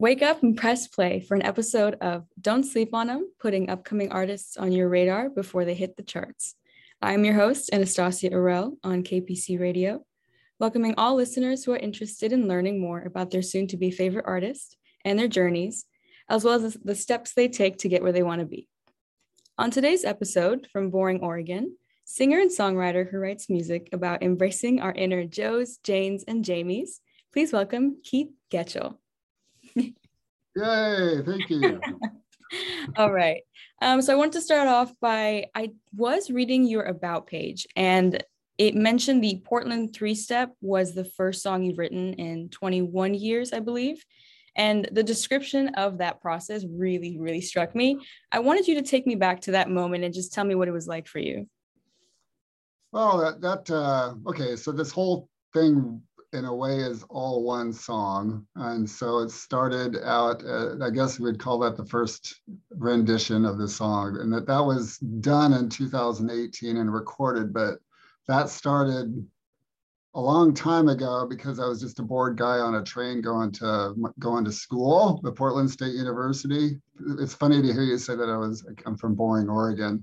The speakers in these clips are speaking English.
Wake up and press play for an episode of Don't Sleep on Them, putting upcoming artists on your radar before they hit the charts. I'm your host, Anastasia Arel on KPC Radio, welcoming all listeners who are interested in learning more about their soon to be favorite artist and their journeys, as well as the steps they take to get where they want to be. On today's episode from Boring, Oregon, singer and songwriter who writes music about embracing our inner Joes, Janes, and Jamies, please welcome Keith Getchell. Yay, thank you. All right. Um, so I want to start off by I was reading your about page and it mentioned the Portland three step was the first song you've written in 21 years, I believe. And the description of that process really, really struck me. I wanted you to take me back to that moment and just tell me what it was like for you. Well, that, that uh, okay, so this whole thing in a way is all one song. And so it started out, uh, I guess we'd call that the first rendition of the song. And that, that was done in 2018 and recorded, but that started a long time ago because I was just a bored guy on a train going to going to school the Portland State University. It's funny to hear you say that I was I'm from Boring, Oregon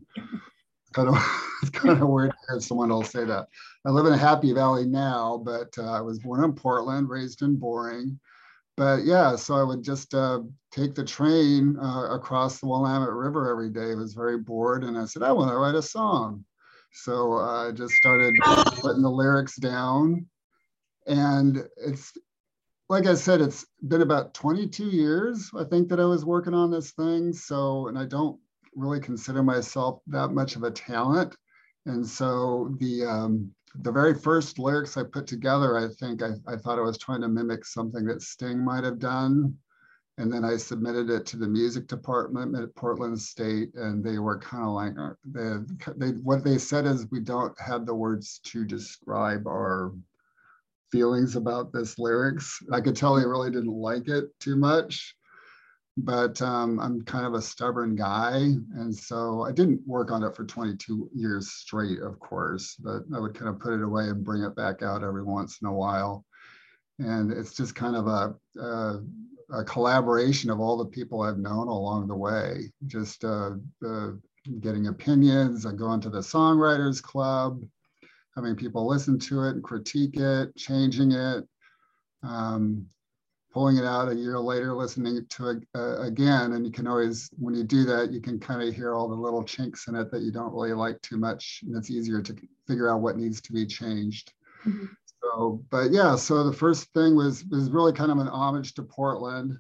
kind of it's kind of weird to hear someone else say that. I live in a Happy Valley now, but uh, I was born in Portland, raised in Boring. But yeah, so I would just uh, take the train uh, across the Willamette River every day. I was very bored, and I said, I want to write a song. So uh, I just started putting the lyrics down, and it's like I said, it's been about 22 years, I think, that I was working on this thing. So, and I don't really consider myself that much of a talent. And so the um, the very first lyrics I put together, I think I, I thought I was trying to mimic something that Sting might have done. And then I submitted it to the music department at Portland State, and they were kind of like, uh, they, they, what they said is, we don't have the words to describe our feelings about this lyrics. I could tell they really didn't like it too much but um, I'm kind of a stubborn guy. And so I didn't work on it for 22 years straight, of course, but I would kind of put it away and bring it back out every once in a while. And it's just kind of a, a, a collaboration of all the people I've known along the way, just uh, uh, getting opinions and going to the Songwriters Club, having people listen to it and critique it, changing it. Um, pulling it out a year later, listening to it uh, again. And you can always, when you do that, you can kind of hear all the little chinks in it that you don't really like too much. And it's easier to figure out what needs to be changed. Mm-hmm. So, but yeah, so the first thing was, was really kind of an homage to Portland.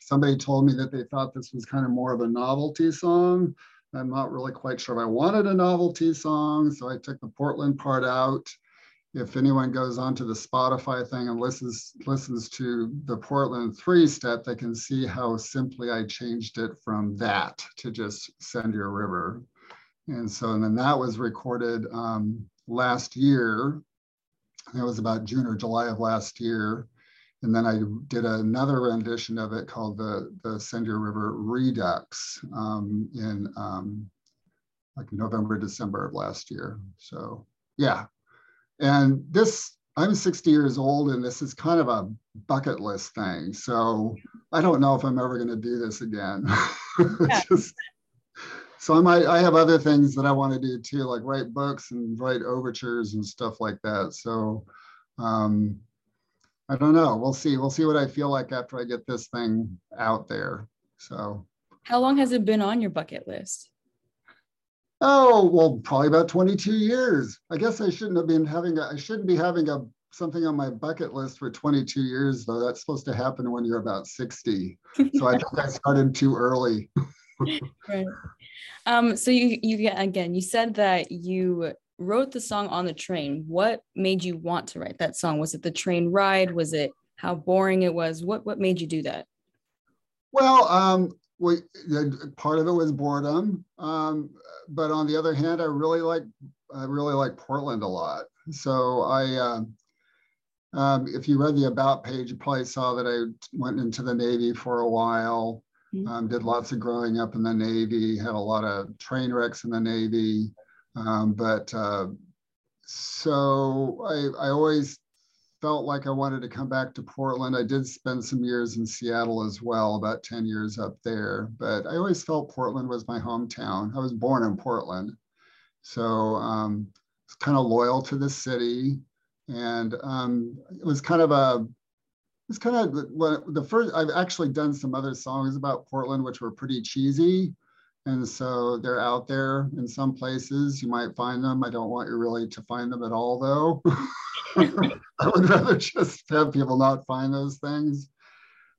Somebody told me that they thought this was kind of more of a novelty song. I'm not really quite sure if I wanted a novelty song. So I took the Portland part out if anyone goes onto the Spotify thing and listens listens to the Portland three step, they can see how simply I changed it from that to just send your river. And so, and then that was recorded um, last year. It was about June or July of last year. And then I did another rendition of it called the, the Send Your River Redux um, in um, like November, December of last year. So yeah, and this, I'm 60 years old, and this is kind of a bucket list thing. So I don't know if I'm ever going to do this again. Just, so I might, I have other things that I want to do too, like write books and write overtures and stuff like that. So um, I don't know. We'll see. We'll see what I feel like after I get this thing out there. So, how long has it been on your bucket list? Oh, well, probably about 22 years. I guess I shouldn't have been having, a, I shouldn't be having a something on my bucket list for 22 years, though. That's supposed to happen when you're about 60. So I think I started too early. right. Um, so you, you, again, you said that you wrote the song on the train. What made you want to write that song? Was it the train ride? Was it how boring it was? What, what made you do that? Well, um, we, part of it was boredom. Um, but on the other hand, I really like I really like Portland a lot. So I, uh, um, if you read the about page, you probably saw that I went into the Navy for a while. Mm-hmm. Um, did lots of growing up in the Navy. Had a lot of train wrecks in the Navy. Um, but uh, so I, I always felt like I wanted to come back to Portland. I did spend some years in Seattle as well, about 10 years up there, but I always felt Portland was my hometown. I was born in Portland. So um, it's kind of loyal to the city. And um, it was kind of a, it's kind of well, the first, I've actually done some other songs about Portland, which were pretty cheesy. And so they're out there in some places. You might find them. I don't want you really to find them at all, though. I would rather just have people not find those things.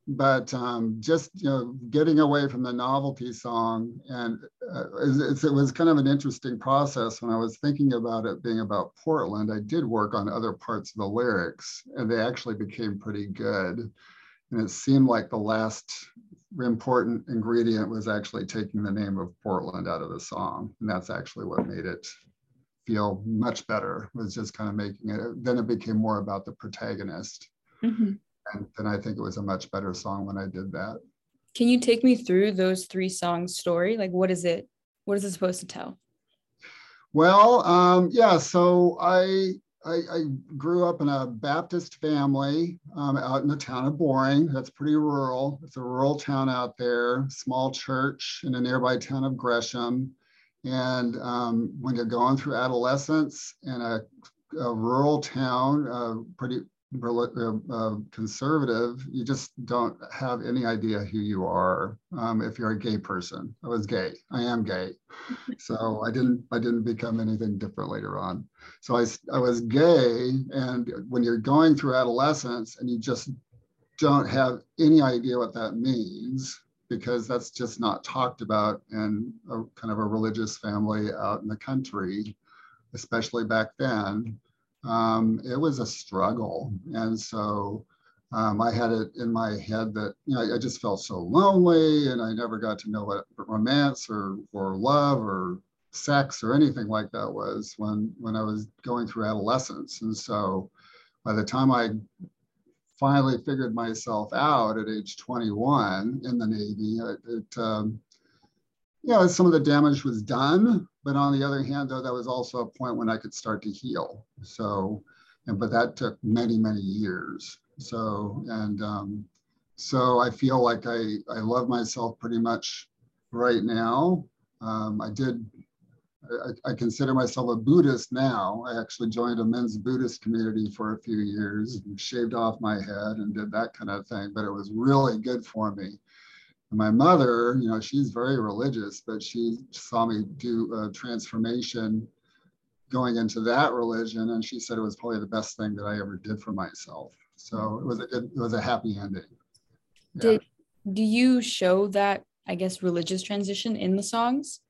But um, just you know, getting away from the novelty song, and uh, it was kind of an interesting process when I was thinking about it being about Portland. I did work on other parts of the lyrics, and they actually became pretty good. And it seemed like the last important ingredient was actually taking the name of Portland out of the song. And that's actually what made it feel much better, was just kind of making it, then it became more about the protagonist. Mm-hmm. And then I think it was a much better song when I did that. Can you take me through those three songs story? Like what is it, what is it supposed to tell? Well, um, yeah, so I I, I, grew up in a Baptist family um, out in the town of Boring. That's pretty rural. It's a rural town out there, small church in a nearby town of Gresham. And um, when you're going through adolescence in a, a rural town, uh, pretty uh, conservative, you just don't have any idea who you are um, if you're a gay person. I was gay. I am gay, so I didn't I didn't become anything different later on. So I I was gay, and when you're going through adolescence and you just don't have any idea what that means because that's just not talked about in a kind of a religious family out in the country, especially back then um, it was a struggle. And so um, I had it in my head that, you know, I just felt so lonely and I never got to know what romance or, or love or sex or anything like that was when, when I was going through adolescence. And so by the time I finally figured myself out at age 21 in the Navy, it, it um, know, some of the damage was done, but on the other hand, though, that was also a point when I could start to heal. So, and but that took many, many years. So, and um, so I feel like I I love myself pretty much right now. Um, I did. I, I consider myself a Buddhist now. I actually joined a men's Buddhist community for a few years, and shaved off my head, and did that kind of thing. But it was really good for me my mother, you know, she's very religious, but she saw me do a transformation going into that religion, and she said it was probably the best thing that I ever did for myself. So it was a good, it was a happy ending. Yeah. Did do you show that I guess religious transition in the songs?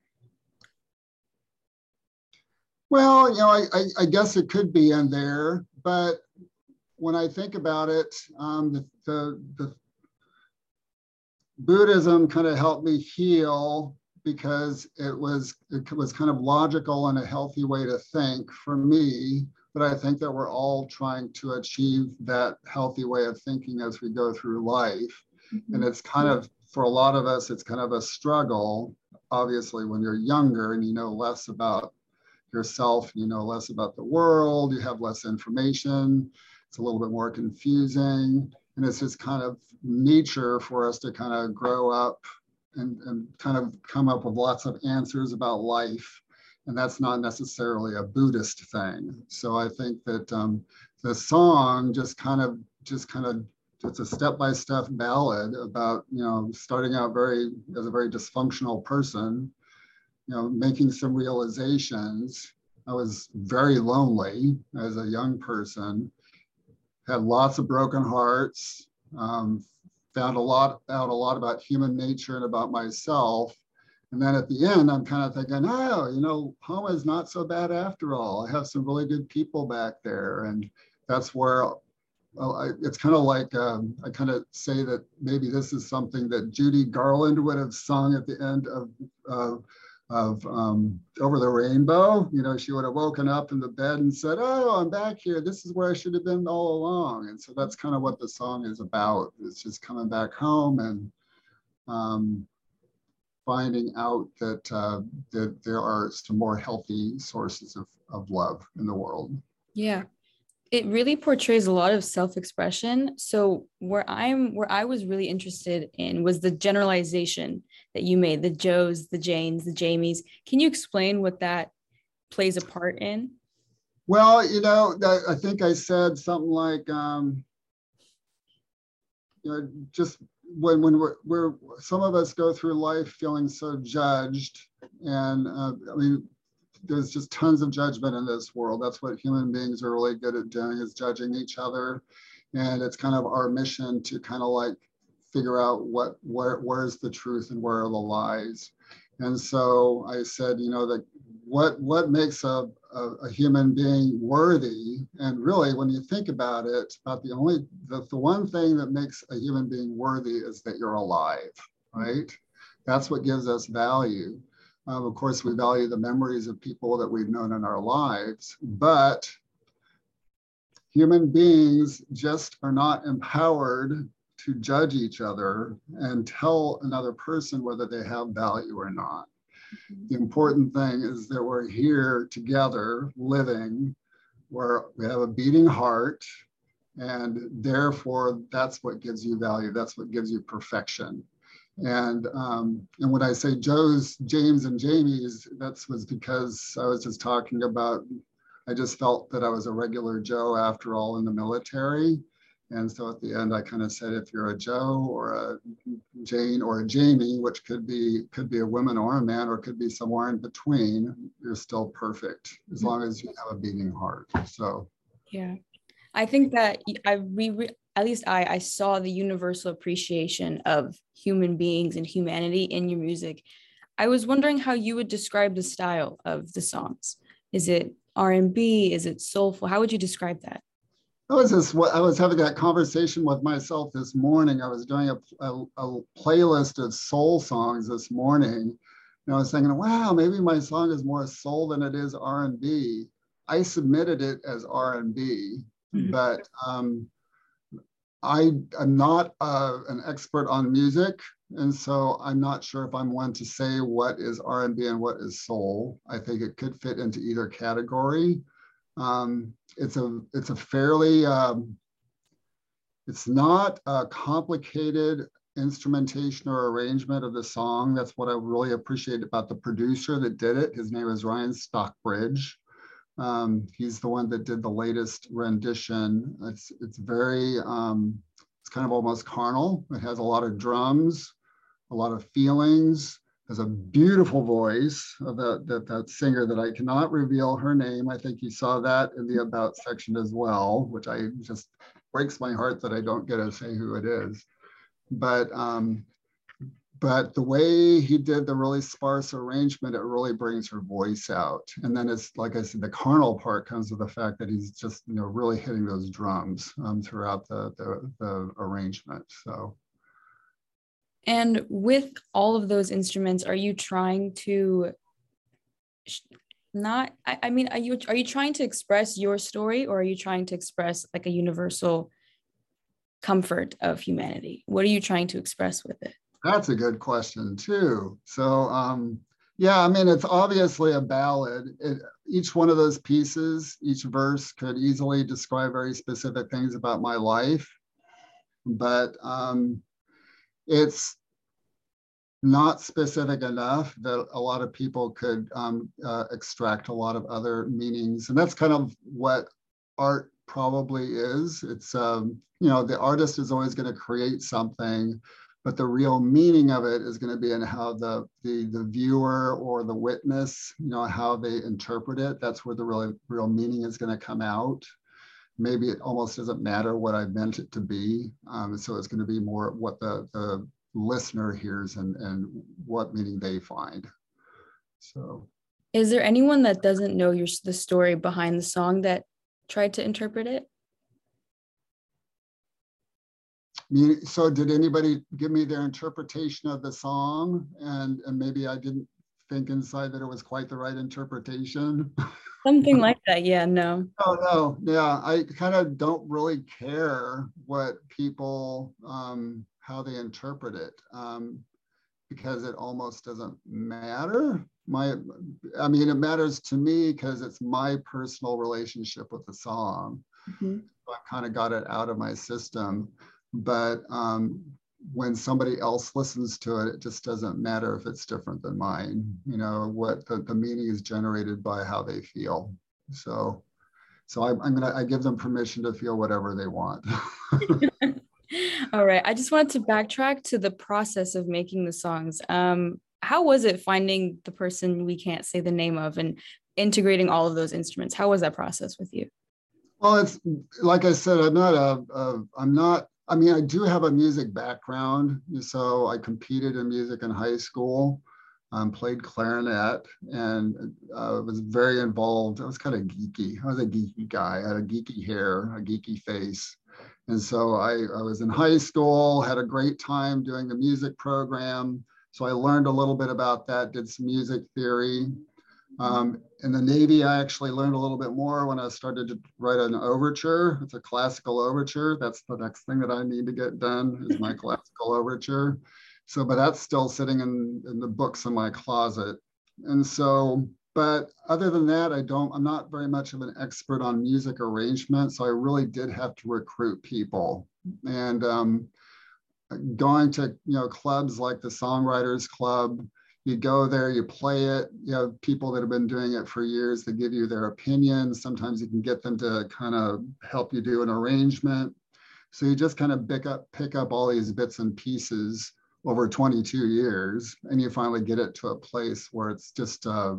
Well, you know, I, I, I guess it could be in there, but when I think about it, um, the, the, the Buddhism kind of helped me heal because it was it was kind of logical and a healthy way to think for me. But I think that we're all trying to achieve that healthy way of thinking as we go through life. Mm-hmm. And it's kind of for a lot of us, it's kind of a struggle. Obviously, when you're younger and you know less about yourself, you know less about the world, you have less information, it's a little bit more confusing and it's just kind of nature for us to kind of grow up and, and kind of come up with lots of answers about life. And that's not necessarily a buddhist thing. So i think that um, the song just kind of just kind of it's a step-by-step ballad about you know starting out very as a very dysfunctional person you know making some realizations. I was very lonely as a young person had lots of broken hearts, um, found a lot out a lot about human nature and about myself. And then at the end, I'm kind of thinking, oh, you know, home is not so bad after all. I have some really good people back there. And that's where well, I, it's kind of like um, I kind of say that maybe this is something that Judy Garland would have sung at the end of uh, of um, Over the Rainbow. You know, she would have woken up in the bed and said, Oh, I'm back here. This is where I should have been all along. And so that's kind of what the song is about. It's just coming back home and um, finding out that, uh, that there are some more healthy sources of, of love in the world. Yeah. It really portrays a lot of self-expression. So where i'm where i was really interested in was the generalization that you made the joes the janes the jamies. Can you explain what that plays a part in? Well you know i think i said something like um you know just when when we're, we're some of us go through life feeling so judged and uh, i mean there's just tons of judgment in this world. That's what human beings are really good at doing is judging each other. And it's kind of our mission to kind of like figure out what where where's the truth and where are the lies. And so I said, you know, that what what makes a, a, a, human being worthy? And really, when you think about it, about the only the, the one thing that makes a human being worthy is that you're alive, right? That's what gives us value. Of course, we value the memories of people that we've known in our lives, but human beings just are not empowered to judge each other and tell another person whether they have value or not. Mm-hmm. The important thing is that we're here together, living, where we have a beating heart, and therefore that's what gives you value. That's what gives you perfection. And um, and when I say Joe's, Janes, and Jamie's, that was because I was just talking about. I just felt that I was a regular Joe after all in the military, and so at the end I kind of said, if you're a Joe or a Jane or a Jamie, which could be could be a woman or a man or could be somewhere in between, you're still perfect as long as you have a beating heart. So. Yeah, I think that I we at least I, I saw the universal appreciation of human beings and humanity in your music. I was wondering how you would describe the style of the songs. Is it R&B? Is it soulful? How would you describe that? I was just I was having that conversation with myself this morning. I was doing a, a, a playlist of soul songs this morning, and I was thinking, wow, maybe my song is more soul than it is R&B. I submitted it as R&B, mm-hmm. but um, I am not uh, an expert on music, and so I'm not sure if I'm one to say what is R&B and what is soul. I think it could fit into either category. Um, it's a it's a fairly um, it's not a complicated instrumentation or arrangement of the song. That's what I really appreciate about the producer that did it. His name is Ryan Stockbridge. Um, he's the one that did the latest rendition. It's it's very um, it's kind of almost carnal. It has a lot of drums, a lot of feelings. Has a beautiful voice of that, that that singer that I cannot reveal her name. I think you saw that in the about section as well, which I just breaks my heart that I don't get to say who it is. But um, but the way he did the really sparse arrangement, it really brings her voice out. And then it's like I said, the carnal part comes with the fact that he's just you know really hitting those drums um, throughout the, the, the arrangement. So. And with all of those instruments, are you trying to not? I, I mean, are you are you trying to express your story, or are you trying to express like a universal comfort of humanity? What are you trying to express with it? That's a good question too. So um, yeah, I mean, it's obviously a ballad. It, each one of those pieces, each verse could easily describe very specific things about my life, but um, it's not specific enough that a lot of people could um, uh, extract a lot of other meanings. And that's kind of what art probably is. It's, um, you know, the artist is always going to create something but the real meaning of it is going to be in how the, the, the viewer or the witness, you know, how they interpret it. That's where the real, real meaning is going to come out. Maybe it almost doesn't matter what I meant it to be. Um, so it's going to be more what the, the listener hears and, and what meaning they find. So is there anyone that doesn't know your the story behind the song that tried to interpret it? So did anybody give me their interpretation of the song? And and maybe i didn't think inside that it was quite the right interpretation. Something like that yeah no. Oh no yeah i kind of don't really care what people um how they interpret it um because it almost doesn't matter. My i mean it matters to me because it's my personal relationship with the song. Mm-hmm. So I kind of got it out of my system. But um, when somebody else listens to it, it just doesn't matter if it's different than mine. You know, what the, the meaning is generated by how they feel. So, so I, I'm gonna I give them permission to feel whatever they want. All right. I just wanted to backtrack to the process of making the songs. Um, how was it finding the person we can't say the name of and integrating all of those instruments? How was that process with you? Well, it's like I said, I'm not a, a I'm not I mean, I do have a music background. So I competed in music in high school, um, played clarinet, and uh, was very involved. I was kind of geeky. I was a geeky guy. I had a geeky hair, a geeky face. And so I, I was in high school, had a great time doing the music program. So I learned a little bit about that, did some music theory. Um, in the Navy, I actually learned a little bit more when I started to write an overture. It's a classical overture. That's the next thing that I need to get done is my classical overture. So, but that's still sitting in, in the books in my closet. And so, but other than that, I don't, I'm not very much of an expert on music arrangement. So I really did have to recruit people. And um, going to, you know, clubs like the Songwriters Club, you go there, you play it. You have people that have been doing it for years that give you their opinions. Sometimes you can get them to kind of help you do an arrangement. So you just kind of pick up, pick up all these bits and pieces over 22 years, and you finally get it to a place where it's just, uh,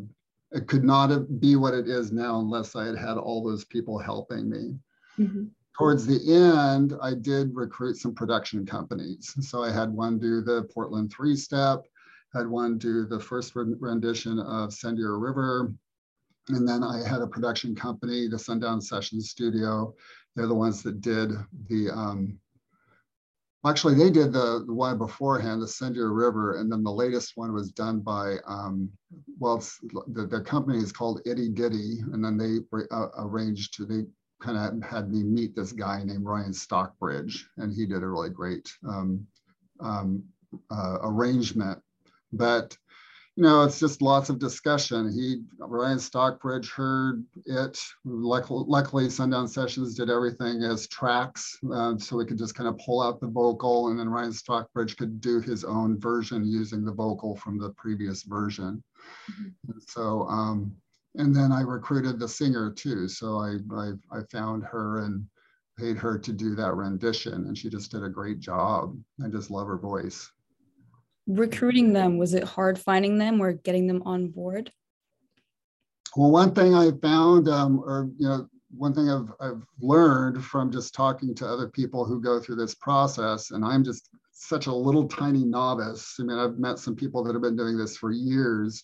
it could not be what it is now unless I had had all those people helping me. Mm-hmm. Towards the end, I did recruit some production companies. So I had one do the Portland three step had one do the first rendition of Send You River. And then I had a production company, the Sundown Sessions Studio. They're the ones that did the, um, actually they did the, the one beforehand, the Send You River. And then the latest one was done by, um, well, the, the company is called Itty Ditty. And then they uh, arranged to, they kind of had me meet this guy named Ryan Stockbridge. And he did a really great um, um, uh, arrangement but you know, it's just lots of discussion. He, Ryan Stockbridge heard it. Luckily, Sundown Sessions did everything as tracks, uh, so we could just kind of pull out the vocal, and then Ryan Stockbridge could do his own version using the vocal from the previous version. Mm-hmm. So, um, and then I recruited the singer too. So I, I, I found her and paid her to do that rendition, and she just did a great job. I just love her voice recruiting them was it hard finding them or getting them on board? Well one thing i found um, or you know one thing I've, I've learned from just talking to other people who go through this process and i'm just such a little tiny novice. I mean i've met some people that have been doing this for years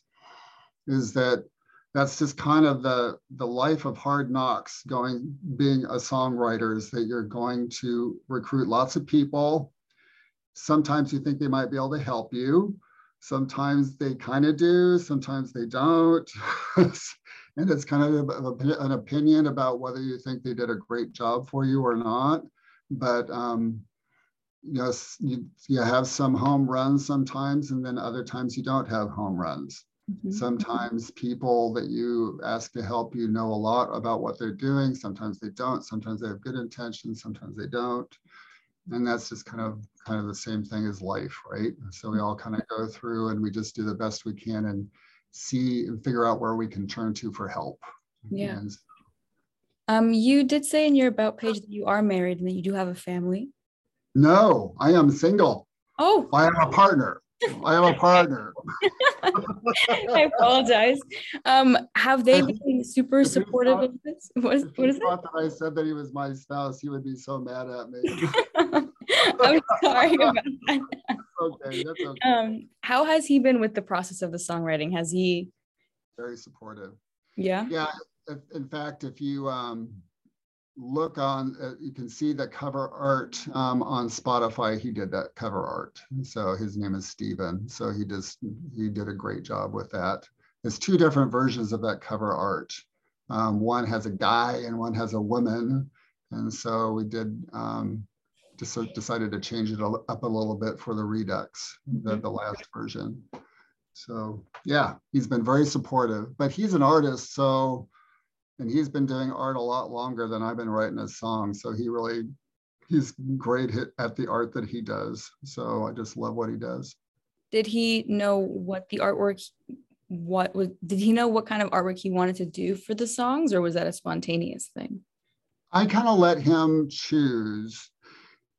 is that that's just kind of the the life of hard knocks going being a songwriter is that you're going to recruit lots of people Sometimes you think they might be able to help you. Sometimes they kind of do, sometimes they don't. and it's kind of a, an opinion about whether you think they did a great job for you or not. But um, yes, you, you have some home runs sometimes, and then other times you don't have home runs. Mm-hmm. Sometimes people that you ask to help you know a lot about what they're doing. Sometimes they don't. Sometimes they have good intentions. Sometimes they don't and that's just kind of kind of the same thing as life right? So we all kind of go through and we just do the best we can and see and figure out where we can turn to for help. Yeah. And, um you did say in your about page that you are married and that you do have a family. No i am single. Oh. I have a partner I have a partner. I apologize. Um, have they been super supportive thought, of this? What is, what is thought that I said that he was my spouse, he would be so mad at me. I'm sorry about that. okay, that's okay. Um, how has he been with the process of the songwriting? Has he? Very supportive. Yeah. Yeah. In fact, if you um, look on, uh, you can see the cover art um, on Spotify. He did that cover art. So his name is Steven. So he just, he did a great job with that. There's two different versions of that cover art. Um, one has a guy and one has a woman. And so we did, um, just decided to change it up a little bit for the Redux, the, the last version. So yeah, he's been very supportive, but he's an artist. So and he's been doing art a lot longer than I've been writing a song. So he really, he's great at the art that he does. So I just love what he does. Did he know what the artwork, what was, did he know what kind of artwork he wanted to do for the songs or was that a spontaneous thing? I kind of let him choose.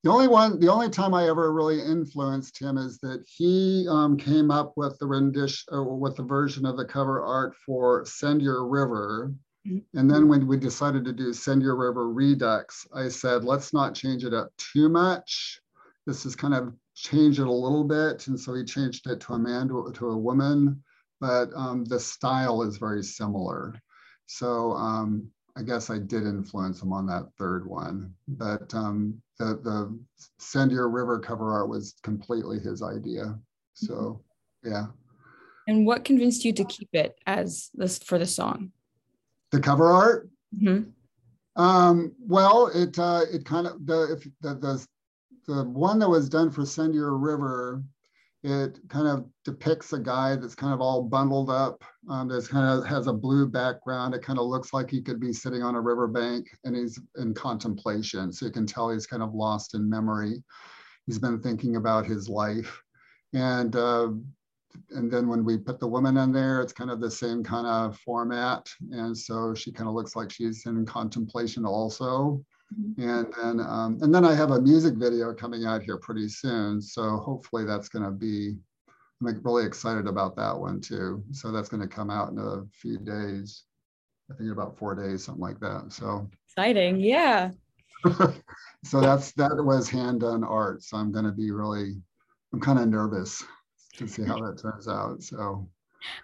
The only one, the only time I ever really influenced him is that he um, came up with the rendition or with the version of the cover art for Send Your River. Mm-hmm. And then when we decided to do Send Your River Redux, I said, let's not change it up too much. This is kind of change it a little bit. And so he changed it to a man to, to a woman, but um, the style is very similar. So um, I guess I did influence him on that third one, but um, the the Send Your River cover art was completely his idea. So, yeah. And what convinced you to keep it as this for the song? The cover art. Mm-hmm. Um, well, it uh, it kind of the if the, the the one that was done for Send Your River it kind of depicts a guy that's kind of all bundled up. Um, that's kind of has a blue background. It kind of looks like he could be sitting on a riverbank and he's in contemplation. So you can tell he's kind of lost in memory. He's been thinking about his life. And uh, and then when we put the woman in there, it's kind of the same kind of format. And so she kind of looks like she's in contemplation also. Mm-hmm. And then um, and then I have a music video coming out here pretty soon. So hopefully that's going to be. I'm really excited about that one too. So that's going to come out in a few days. I think about four days, something like that. So exciting, yeah. so that's that was hand done art. So I'm going to be really. I'm kind of nervous to see how that turns out. So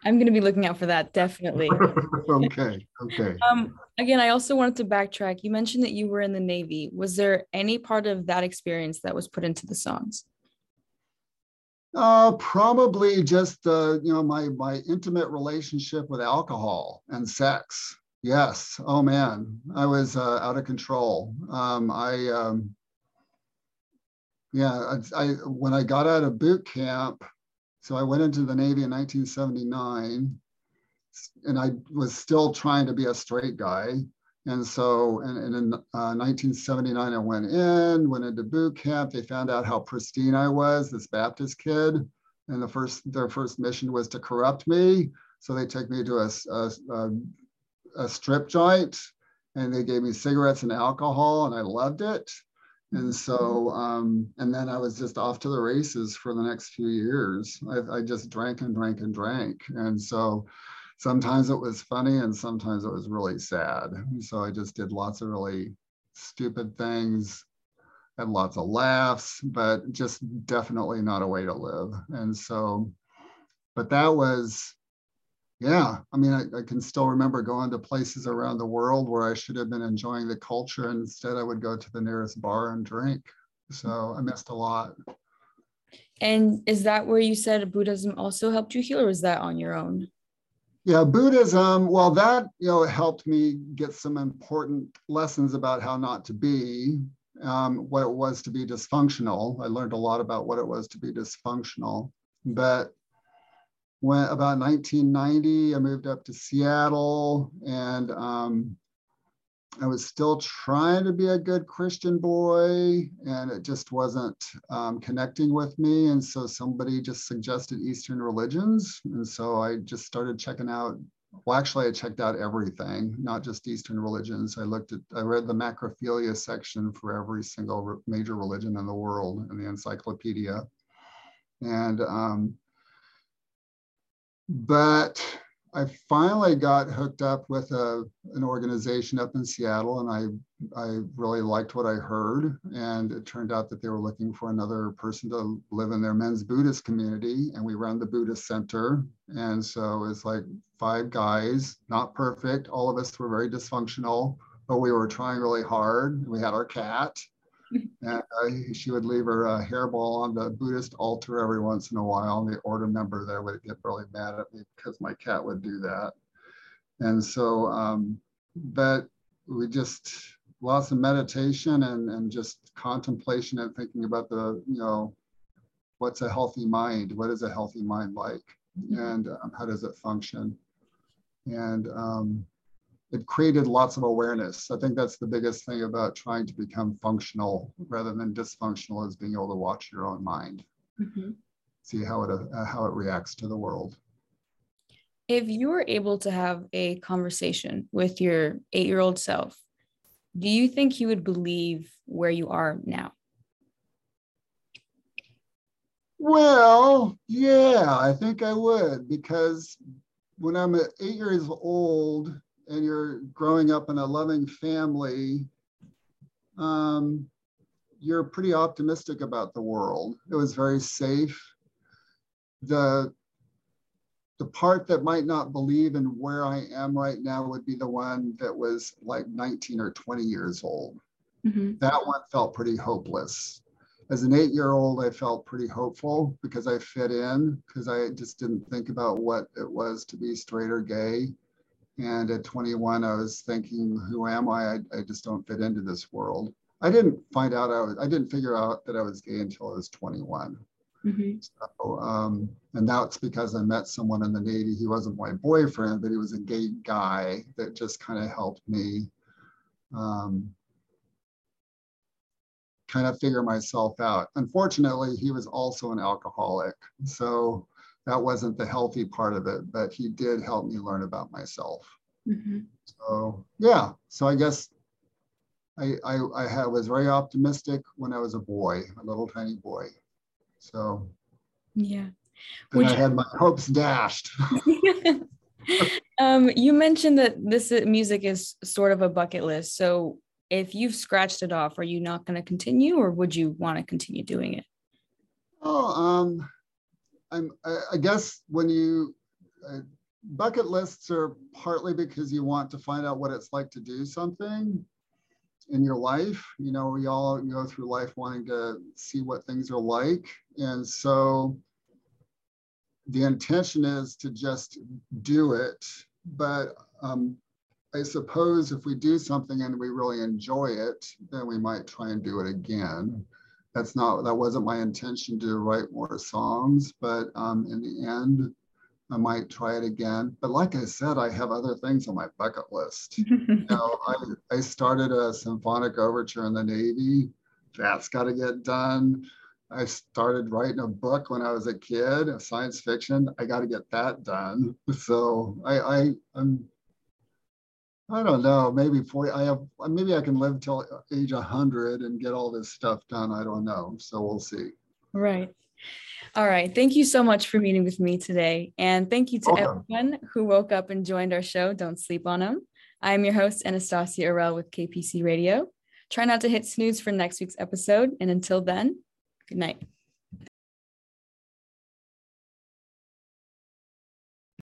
I'm going to be looking out for that definitely. okay. Okay. Um, again, I also wanted to backtrack. You mentioned that you were in the Navy. Was there any part of that experience that was put into the songs? Uh, probably just uh, you know my my intimate relationship with alcohol and sex. Yes. Oh man, I was uh, out of control. Um, I um, yeah, I, I when I got out of boot camp, so I went into the Navy in 1979 and I was still trying to be a straight guy. And so and, and in uh, 1979, I went in, went into boot camp. They found out how pristine I was, this Baptist kid. And the first, their first mission was to corrupt me. So they took me to a, a, a strip joint and they gave me cigarettes and alcohol and I loved it. And so, um, and then I was just off to the races for the next few years. I, I, just drank and drank and drank. And so sometimes it was funny and sometimes it was really sad. So I just did lots of really stupid things, had lots of laughs, but just definitely not a way to live. And so, but that was yeah, I mean, I, I, can still remember going to places around the world where I should have been enjoying the culture. And instead, I would go to the nearest bar and drink. So I missed a lot. And is that where you said Buddhism also helped you heal, or was that on your own? Yeah, Buddhism, well, that, you know, helped me get some important lessons about how not to be, um, what it was to be dysfunctional. I learned a lot about what it was to be dysfunctional. But when about 1990, I moved up to Seattle and um, I was still trying to be a good Christian boy and it just wasn't um, connecting with me. And so somebody just suggested Eastern religions. And so I just started checking out. Well, actually, I checked out everything, not just Eastern religions. I looked at, I read the macrophilia section for every single major religion in the world in the encyclopedia. And um, but I finally got hooked up with a, an organization up in Seattle, and I I really liked what I heard. And it turned out that they were looking for another person to live in their men's Buddhist community, and we run the Buddhist Center. And so it's like five guys, not perfect. All of us were very dysfunctional, but we were trying really hard. We had our cat, and uh, she would leave her uh, hairball on the Buddhist altar every once in a while. And the order member there would get really mad at me because my cat would do that. And so, um, but we just lots of meditation and, and just contemplation and thinking about the, you know, what's a healthy mind? What is a healthy mind like? Mm-hmm. And um, how does it function? And um, it created lots of awareness. I think that's the biggest thing about trying to become functional rather than dysfunctional is being able to watch your own mind, mm-hmm. see how it uh, how it reacts to the world. If you were able to have a conversation with your eight year old self, do you think he would believe where you are now? Well, yeah, I think I would because when I'm eight years old and you're growing up in a loving family, um, you're pretty optimistic about the world. It was very safe. The the part that might not believe in where I am right now would be the one that was like 19 or 20 years old. Mm-hmm. That one felt pretty hopeless as an eight year old, I felt pretty hopeful because I fit in, because I just didn't think about what it was to be straight or gay. And at 21, I was thinking, who am I? I, I just don't fit into this world. I didn't find out I was, I didn't figure out that I was gay until I was 21. Mm-hmm. So, um, and that's because I met someone in the Navy. He wasn't my boyfriend, but he was a gay guy that just kind of helped me um, kind of figure myself out. Unfortunately, he was also an alcoholic. So that wasn't the healthy part of it, but he did help me learn about myself. Mm-hmm. So yeah, so I guess I, I, I had, was very optimistic when I was a boy, a little tiny boy. So yeah. And I had my hopes dashed. um, you mentioned that this music is sort of a bucket list. So if you've scratched it off, are you not going to continue or would you want to continue doing it? Oh, um, I'm, I, guess when you, uh, bucket lists are partly because you want to find out what it's like to do something in your life. You know, we all go through life wanting to see what things are like. And so the intention is to just do it. But um, I suppose if we do something and we really enjoy it, then we might try and do it again. That's not, that wasn't my intention to write more songs, but um, in the end, I might try it again. But like I said, I have other things on my bucket list. you know, I, I started a symphonic overture in the Navy. That's got to get done. I started writing a book when I was a kid, a science fiction. I got to get that done. So I, I I'm I don't know. Maybe 40. I have. Maybe I can live till age 100 and get all this stuff done. I don't know. So we'll see. Right. All right. Thank you so much for meeting with me today, and thank you to everyone who woke up and joined our show. Don't sleep on them. I am your host Anastasia Arel with KPC Radio. Try not to hit snooze for next week's episode, and until then, good night.